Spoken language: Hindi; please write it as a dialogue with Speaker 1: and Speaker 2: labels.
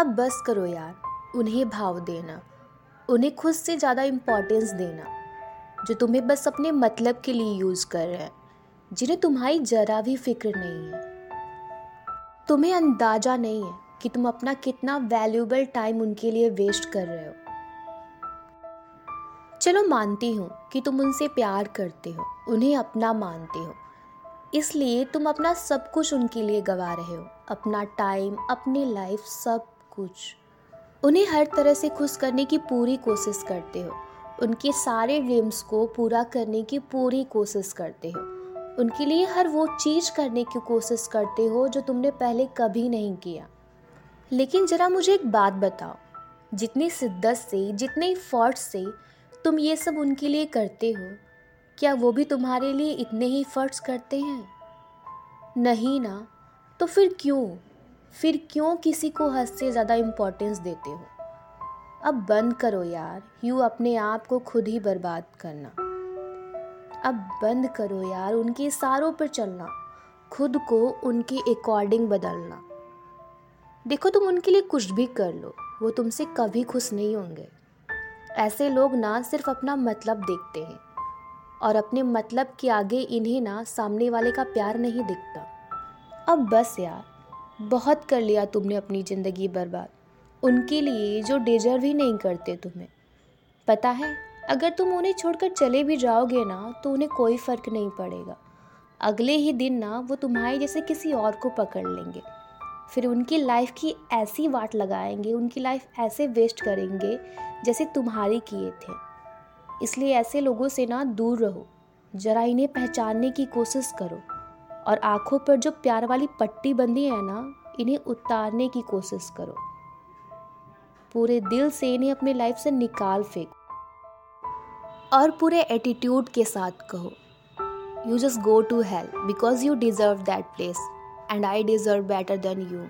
Speaker 1: अब बस करो यार, उन्हें भाव देना, उन्हें खुद से ज़्यादा इम्पोर्टेंस देना, जो तुम्हें बस अपने मतलब के लिए यूज़ कर रहे हैं, जिन्हें तुम्हारी जरा भी फ़िक्र नहीं है। तुम्हें अंदाज़ा नहीं है कि तुम अपना कितना वैल्यूबल टाइम उनके लिए वेस्ट कर रहे हो। चलो मानती हूँ कि तुम उनसे प्यार करते हो, उन्हें अपना मानते हो, इसलिए तुम अपना सब कुछ उनके लिए गवा रहे हो, अपना टाइम अपनी लाइफ सब कुछ। उन्हें हर तरह से खुश करने की पूरी कोशिश करते हो। उनके सारे ड्रीम्स को पूरा करने की पूरी कोशिश करते हो। उनके लिए हर वो चीज़ करने की कोशिश करते हो जो तुमने पहले कभी नहीं किया। लेकिन ज़रा मुझे एक बात बताओ। जितनी शिद्दत से, जितने फॉर्ट से तुम ये सब उनके लिए करते हो, क्या वो भी तुम्हारे लिए इतने ही फर्ट्स करते हैं? नहीं ना तो फिर क्यों? फिर क्यों किसी को हद से ज़्यादा इम्पोर्टेंस देते हो? अब बंद करो यार यू अपने आप को खुद ही बर्बाद करना। अब बंद करो यार, उनके इशारों पर चलना, खुद को उनके अकॉर्डिंग बदलना। देखो तुम उनके लिए कुछ भी कर लो, वो तुमसे कभी खुश नहीं होंगे। ऐसे लोग ना सिर्फ़ अपना मतलब देखते हैं, और अपने मतलब के आगे इन्हें ना सामने वाले का प्यार नहीं दिखता। अब बस यार बहुत कर लिया तुमने अपनी ज़िंदगी बर्बाद। उनके लिए जो डिजर्व ही नहीं करते तुम्हें। पता है, अगर तुम उन्हें छोड़कर चले भी जाओगे ना तो उन्हें कोई फ़र्क नहीं पड़ेगा। अगले ही दिन ना, वो तुम्हारे जैसे किसी और को पकड़ लेंगे। फिर उनकी लाइफ की ऐसी वाट लगाएँगे, उनकी लाइफ ऐसे वेस्ट करेंगे, जैसे तुम्हारी किए थे। इसलिए ऐसे लोगों से ना दूर रहो। ज़रा इन्हें पहचानने की कोशिश करो। और आँखों पर जो प्यार वाली पट्टी बंधी है ना, इन्हें उतारने की कोशिश करो। पूरे दिल से इन्हें अपने लाइफ से निकाल फेंको। और पूरे एटीट्यूड के साथ कहो you just go to hell because you deserve that place and I deserve better than you